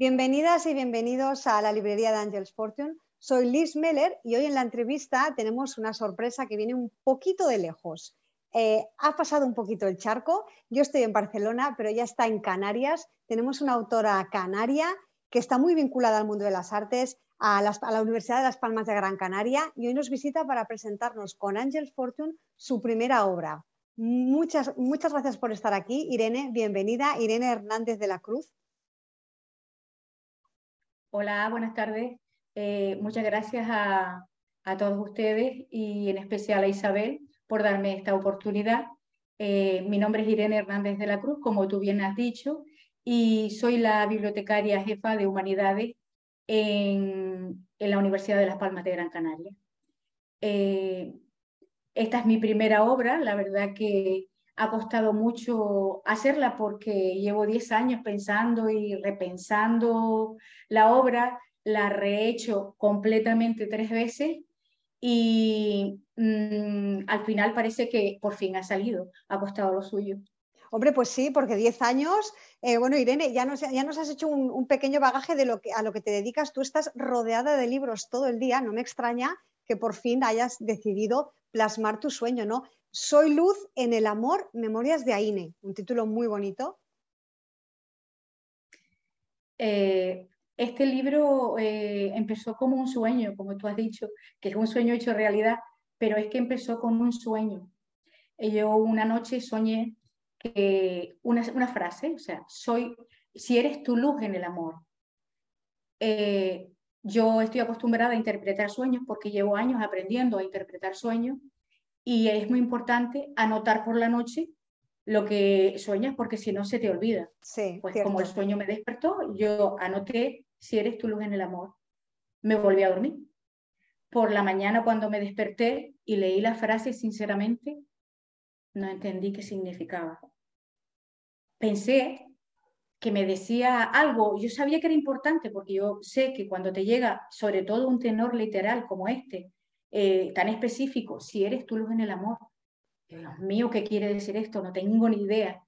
Bienvenidas y bienvenidos a la librería de Angels Fortune. Soy Liz Meller y hoy en la entrevista tenemos una sorpresa que viene un poquito de lejos. Eh, ha pasado un poquito el charco, yo estoy en Barcelona, pero ella está en Canarias. Tenemos una autora canaria que está muy vinculada al mundo de las artes, a, la Universidad de Las Palmas de Gran Canaria y hoy nos visita para presentarnos con Angels Fortune su primera obra. Muchas, muchas gracias por estar aquí, Irene. Bienvenida, Irene Hernández de la Cruz. Hola, buenas tardes. Eh, muchas gracias a, todos ustedes y en especial a Isabel por darme esta oportunidad. Eh, mi nombre es Irene Hernández de la Cruz, como tú bien has dicho, y soy la bibliotecaria jefa de Humanidades en, la Universidad de Las Palmas de Gran Canaria. Eh, esta es mi primera obra, la verdad que ha costado mucho hacerla porque llevo 10 años pensando y repensando la obra, la rehecho completamente tres veces y mm, al final parece que por fin ha salido, ha costado lo suyo. Hombre, pues sí, porque 10 años, eh, bueno, Irene, ya nos, has hecho un, un, pequeño bagaje de lo que, a lo que te dedicas. Tú estás rodeada de libros todo el día, no me extraña que por fin hayas decidido plasmar tu sueño, ¿no? Soy luz en el amor, Memorias de Aine, un título muy bonito. Eh, este libro eh, empezó como un sueño, como tú has dicho, que es un sueño hecho realidad, pero es que empezó con un sueño. Yo una noche soñé que una, frase, o sea, soy, si eres tu luz en el amor. Eh, yo estoy acostumbrada a interpretar sueños porque llevo años aprendiendo a interpretar sueños y es muy importante anotar por la noche lo que sueñas porque si no se te olvida. Sí, pues como el sueño me despertó, yo anoté si eres tu luz en el amor. Me volví a dormir. Por la mañana cuando me desperté y leí la frase sinceramente, no entendí qué significaba. Pensé que me decía algo, yo sabía que era importante porque yo sé que cuando te llega sobre todo un tenor literal como este, eh, tan específico, si eres tú luz en el amor. Dios mío, ¿qué quiere decir esto? No tengo ni idea.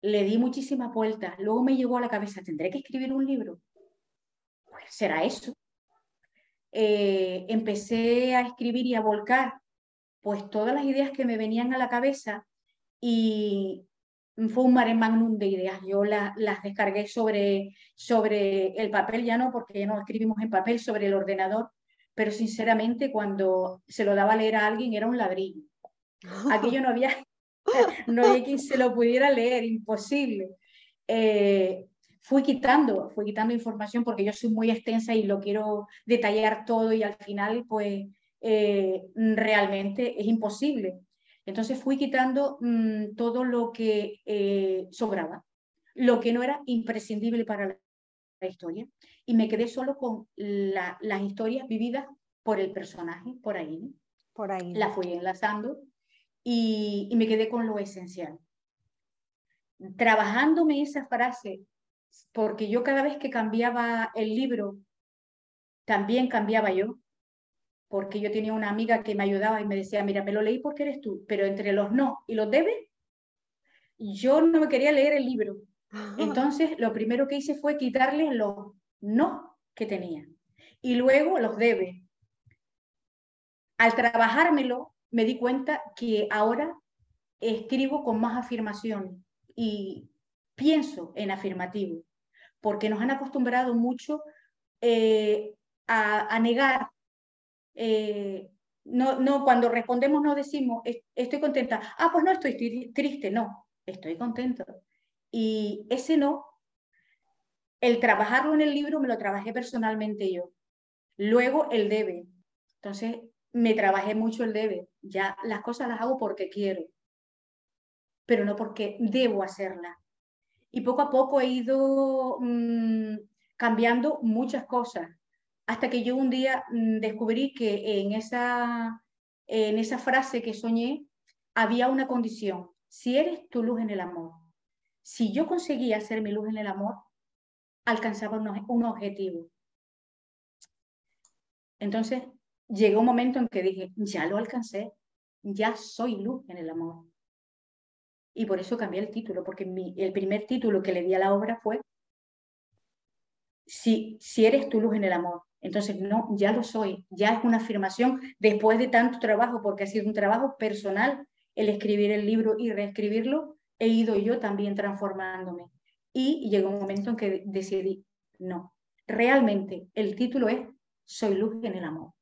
Le di muchísimas vueltas. Luego me llegó a la cabeza, ¿tendré que escribir un libro? Pues será eso. Eh, empecé a escribir y a volcar pues todas las ideas que me venían a la cabeza y fue un mare magnum de ideas. Yo las descargué sobre, sobre el papel, ya no, porque ya no escribimos en papel, sobre el ordenador pero sinceramente cuando se lo daba a leer a alguien era un ladrillo. Aquello no había, no había quien se lo pudiera leer, imposible. Eh, fui quitando, fui quitando información porque yo soy muy extensa y lo quiero detallar todo y al final pues eh, realmente es imposible. Entonces fui quitando mm, todo lo que eh, sobraba, lo que no era imprescindible para la historia y me quedé solo con las historias vividas por el personaje, por ahí. Por ahí. La fui enlazando y, me quedé con lo esencial. Trabajándome esa frase, porque yo cada vez que cambiaba el libro, también cambiaba yo, porque yo tenía una amiga que me ayudaba y me decía, mira, me lo leí porque eres tú, pero entre los no y los debes, yo no me quería leer el libro. Entonces, lo primero que hice fue quitarle los no que tenía. Y luego los debe. Al trabajármelo, me di cuenta que ahora escribo con más afirmación y pienso en afirmativo, porque nos han acostumbrado mucho eh, a, negar. Eh, no, no, cuando respondemos no decimos, estoy contenta. Ah, pues no estoy triste, no, estoy contento. Y ese no el trabajarlo en el libro me lo trabajé personalmente yo. Luego el debe. Entonces me trabajé mucho el debe. Ya las cosas las hago porque quiero, pero no porque debo hacerlas. Y poco a poco he ido mm, cambiando muchas cosas, hasta que yo un día mm, descubrí que en esa, en esa frase que soñé había una condición. Si eres tu luz en el amor, si yo conseguía ser mi luz en el amor, alcanzaba un, objetivo. Entonces, llegó un momento en que dije, ya lo alcancé, ya soy luz en el amor. Y por eso cambié el título, porque el primer título que le di a la obra fue si, si eres tu luz en el amor. Entonces, no, ya lo soy, ya es una afirmación después de tanto trabajo, porque ha sido un trabajo personal el escribir el libro y reescribirlo, he ido yo también transformándome. Y llegó un momento en que decidí, no, realmente el título es Soy luz en el amor.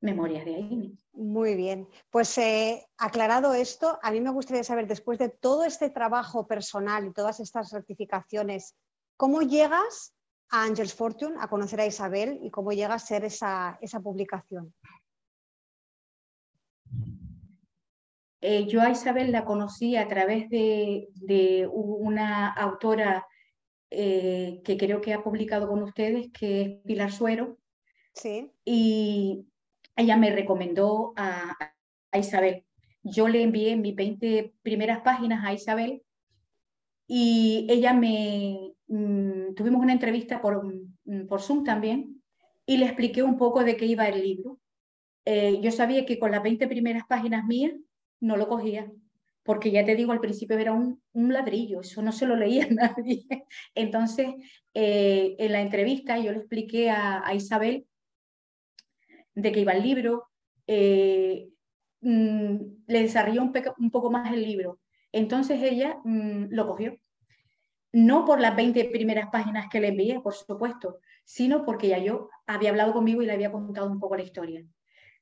Memorias de ahí. Muy bien, pues eh, aclarado esto, a mí me gustaría saber, después de todo este trabajo personal y todas estas rectificaciones, ¿cómo llegas a Angels Fortune, a conocer a Isabel y cómo llega a ser esa, esa publicación? Eh, yo a Isabel la conocí a través de, de una autora eh, que creo que ha publicado con ustedes, que es Pilar Suero. Sí. Y ella me recomendó a, Isabel. Yo le envié mis 20 primeras páginas a Isabel y ella me, mm, tuvimos una entrevista por, mm, por Zoom también y le expliqué un poco de qué iba el libro. Eh, yo sabía que con las 20 primeras páginas mías no lo cogía, porque ya te digo, al principio era un, ladrillo, eso no se lo leía nadie. Entonces, eh, en la entrevista yo le expliqué a Isabel de que iba el libro, eh, mm, le desarrolló un, poco más el libro. Entonces ella mm, lo cogió. No por las 20 primeras páginas que le envié, por supuesto, sino porque ya yo había hablado conmigo y le había contado un poco la historia.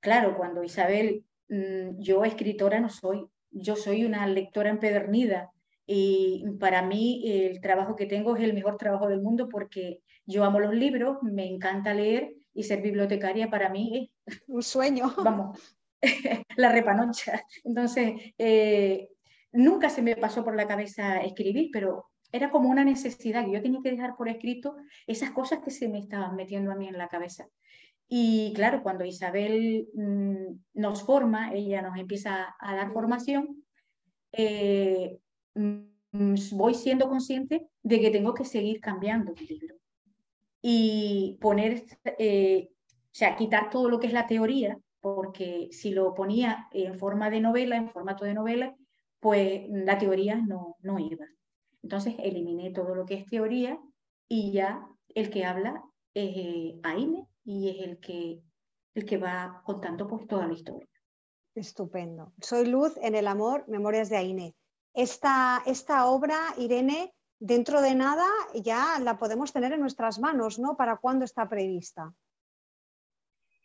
Claro, cuando Isabel, yo escritora no soy, yo soy una lectora empedernida y para mí el trabajo que tengo es el mejor trabajo del mundo porque yo amo los libros, me encanta leer y ser bibliotecaria para mí es un sueño. Vamos, la repanocha. Entonces, eh, nunca se me pasó por la cabeza escribir, pero era como una necesidad que yo tenía que dejar por escrito esas cosas que se me estaban metiendo a mí en la cabeza. Y claro, cuando Isabel mm, nos forma, ella nos empieza a dar formación, eh, mm, voy siendo consciente de que tengo que seguir cambiando el libro y poner, eh, o sea, quitar todo lo que es la teoría, porque si lo ponía en forma de novela, en formato de novela, pues la teoría no, no iba. Entonces eliminé todo lo que es teoría y ya el que habla es eh, y es el que, el que va contando pues toda la historia. Estupendo. Soy Luz en el amor, Memorias de Aine. Esta, esta obra, Irene, dentro de nada ya la podemos tener en nuestras manos, ¿no? ¿Para cuándo está prevista?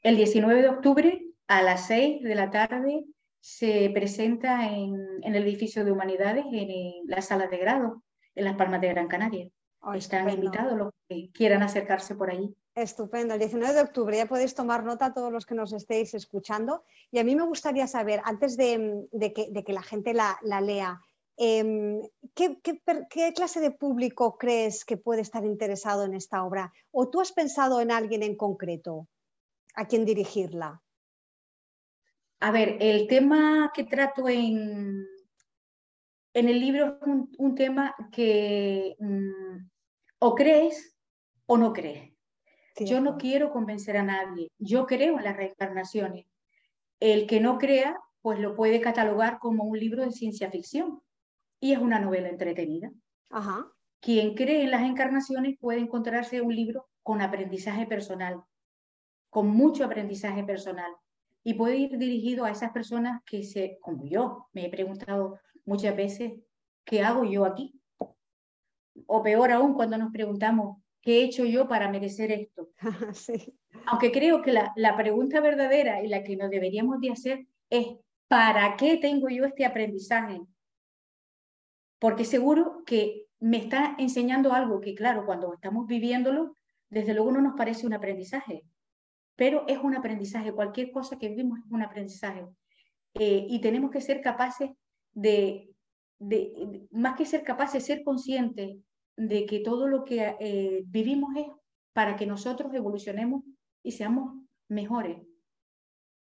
El 19 de octubre a las 6 de la tarde se presenta en, el edificio de Humanidades, en la sala de grado, en Las Palmas de Gran Canaria. Están invitados los que quieran acercarse por allí. Estupendo. El 19 de octubre ya podéis tomar nota todos los que nos estéis escuchando. Y a mí me gustaría saber, antes de, que, la gente la lea, Em, ¿qué, clase de público crees que puede estar interesado en esta obra? ¿O tú has pensado en alguien en concreto a quien dirigirla? A ver, el tema que trato en, el libro es un, tema que mm, o crees o no crees. Yo no quiero convencer a nadie. Yo creo en las reencarnaciones. El que no crea, pues lo puede catalogar como un libro de ciencia ficción y es una novela entretenida. Ajá. Quien cree en las encarnaciones puede encontrarse un libro con aprendizaje personal, con mucho aprendizaje personal, y puede ir dirigido a esas personas que, se, como yo, me he preguntado muchas veces, ¿qué hago yo aquí? O peor aún, cuando nos preguntamos, ¿qué he hecho yo para merecer esto? sí. Aunque creo que la, la pregunta verdadera y la que nos deberíamos de hacer es, ¿para qué tengo yo este aprendizaje? porque seguro que me está enseñando algo que, claro, cuando estamos viviéndolo, desde luego no nos parece un aprendizaje, pero es un aprendizaje, cualquier cosa que vivimos es un aprendizaje. Eh, y tenemos que ser capaces de, más que ser capaces, ser conscientes de que todo lo que eh, vivimos es para que nosotros evolucionemos y seamos mejores.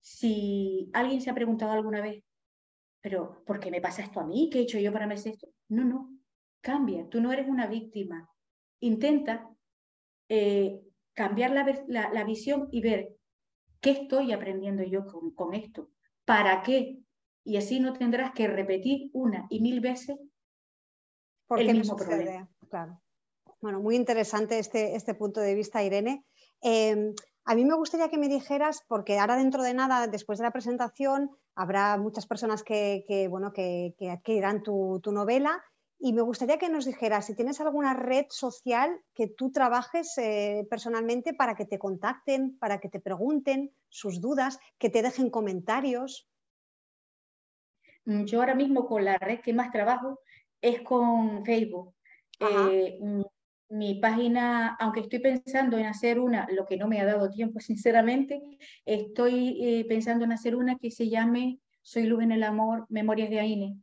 Si alguien se ha preguntado alguna vez, pero ¿por qué me pasa esto a mí? ¿Qué he hecho yo para merecer esto? No, no, cambia, tú no eres una víctima. Intenta eh, cambiar la, visión y ver qué estoy aprendiendo yo con, esto, para qué, y así no tendrás que repetir una y mil veces el mismo problema. Claro. Bueno, muy interesante este, este punto de vista, Irene. Em, a mí me gustaría que me dijeras, porque ahora dentro de nada, después de la presentación, habrá muchas personas que, bueno, que, adquirirán tu, novela y me gustaría que nos dijeras si tienes alguna red social que tú trabajes eh, personalmente para que te contacten, para que te pregunten sus dudas, que te dejen comentarios. Mm, yo ahora mismo con la red que más trabajo es con Facebook mi página, aunque estoy pensando en hacer una, lo que no me ha dado tiempo, sinceramente, estoy eh, pensando en hacer una que se llame Soy Luz en el Amor, Memorias de Aine.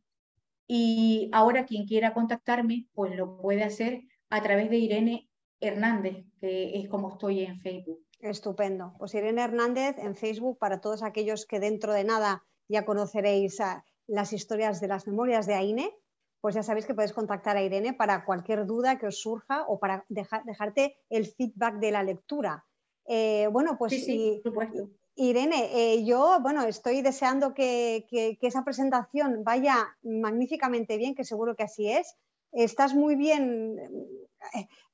Y ahora quien quiera contactarme, pues lo puede hacer a través de Irene Hernández, que es como estoy en Facebook. Estupendo. Pues Irene Hernández en Facebook para todos aquellos que dentro de nada ya conoceréis ah, las historias de las memorias de Aine pues ya sabéis que podéis contactar a Irene para cualquier duda que os surja o para dejarte el feedback de la lectura. Eh, bueno, pues sí, Irene, eh, yo bueno, estoy deseando que, esa presentación vaya magníficamente bien, que seguro que así es. Estás muy bien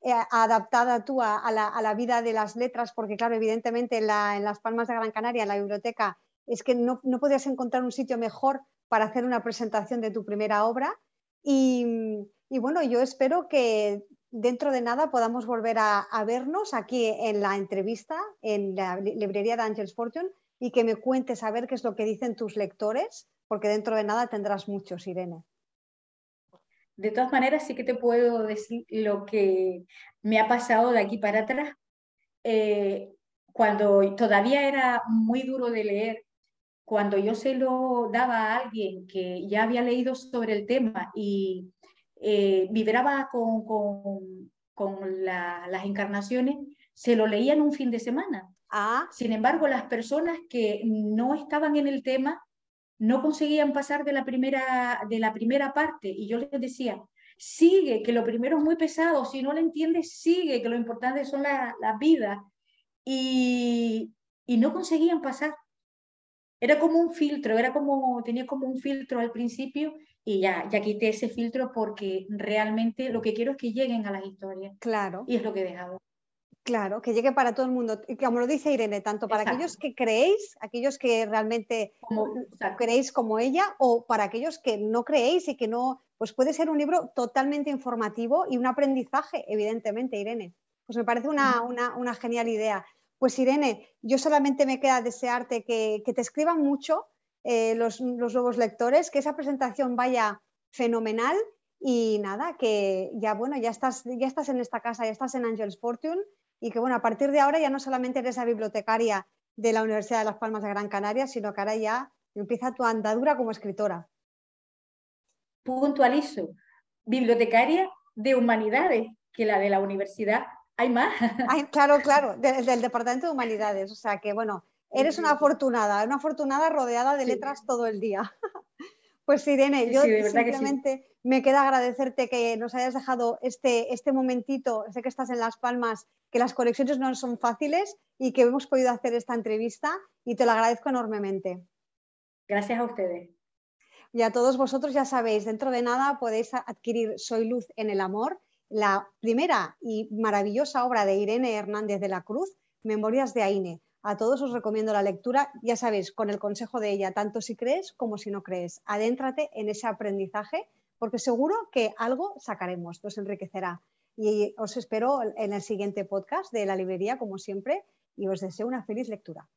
eh, adaptada tú a, la, vida de las letras, porque claro, evidentemente en, las Palmas de Gran Canaria, en la biblioteca, es que no, no podías encontrar un sitio mejor para hacer una presentación de tu primera obra. Y, bueno, yo espero que dentro de nada podamos volver a, vernos aquí en la entrevista en la librería de Angels Fortune y que me cuentes a ver qué es lo que dicen tus lectores, porque dentro de nada tendrás muchos, Irene. De todas maneras, sí que te puedo decir lo que me ha pasado de aquí para atrás. Eh, cuando todavía era muy duro de leer cuando yo se lo daba a alguien que ya había leído sobre el tema y eh, vibraba con, con, las encarnaciones, se lo leía en un fin de semana. Ah. Sin embargo, las personas que no estaban en el tema no conseguían pasar de la primera, de la primera parte y yo les decía, sigue, que lo primero es muy pesado, si no lo entiendes, sigue, que lo importante son las la vidas. Y, y no conseguían pasar era como un filtro, era como, tenía como un filtro al principio y ya, ya quité ese filtro porque realmente lo que quiero es que lleguen a las historias. Claro. Y es lo que he dejado. Claro, que llegue para todo el mundo. Y como lo dice Irene, tanto para aquellos que creéis, aquellos que realmente como, creéis como ella, o para aquellos que no creéis y que no, pues puede ser un libro totalmente informativo y un aprendizaje, evidentemente, Irene. Pues me parece una, una, una genial idea. Pues Irene, yo solamente me queda desearte que, te escriban mucho eh, los, nuevos lectores, que esa presentación vaya fenomenal. Y nada, que ya bueno, ya estás, ya estás en esta casa, ya estás en Angels Fortune. Y que bueno, a partir de ahora ya no solamente eres la bibliotecaria de la Universidad de Las Palmas de Gran Canaria, sino que ahora ya empieza tu andadura como escritora. Puntualizo, bibliotecaria de humanidades, que la de la universidad hay más. claro, claro, del Departamento de Humanidades. O sea que, bueno, eres una afortunada, una afortunada rodeada de letras todo el día. Pues Irene, yo simplemente me queda agradecerte que nos hayas dejado este, este momentito, sé que estás en Las Palmas, que las conexiones no son fáciles y que hemos podido hacer esta entrevista y te lo agradezco enormemente. Gracias a ustedes. Y a todos vosotros ya sabéis, dentro de nada podéis adquirir Soy Luz en el Amor la primera y maravillosa obra de Irene Hernández de la Cruz, Memorias de Aine. A todos os recomiendo la lectura, ya sabéis, con el consejo de ella, tanto si crees como si no crees. Adéntrate en ese aprendizaje porque seguro que algo sacaremos, os enriquecerá. Y os espero en el siguiente podcast de la librería, como siempre, y os deseo una feliz lectura.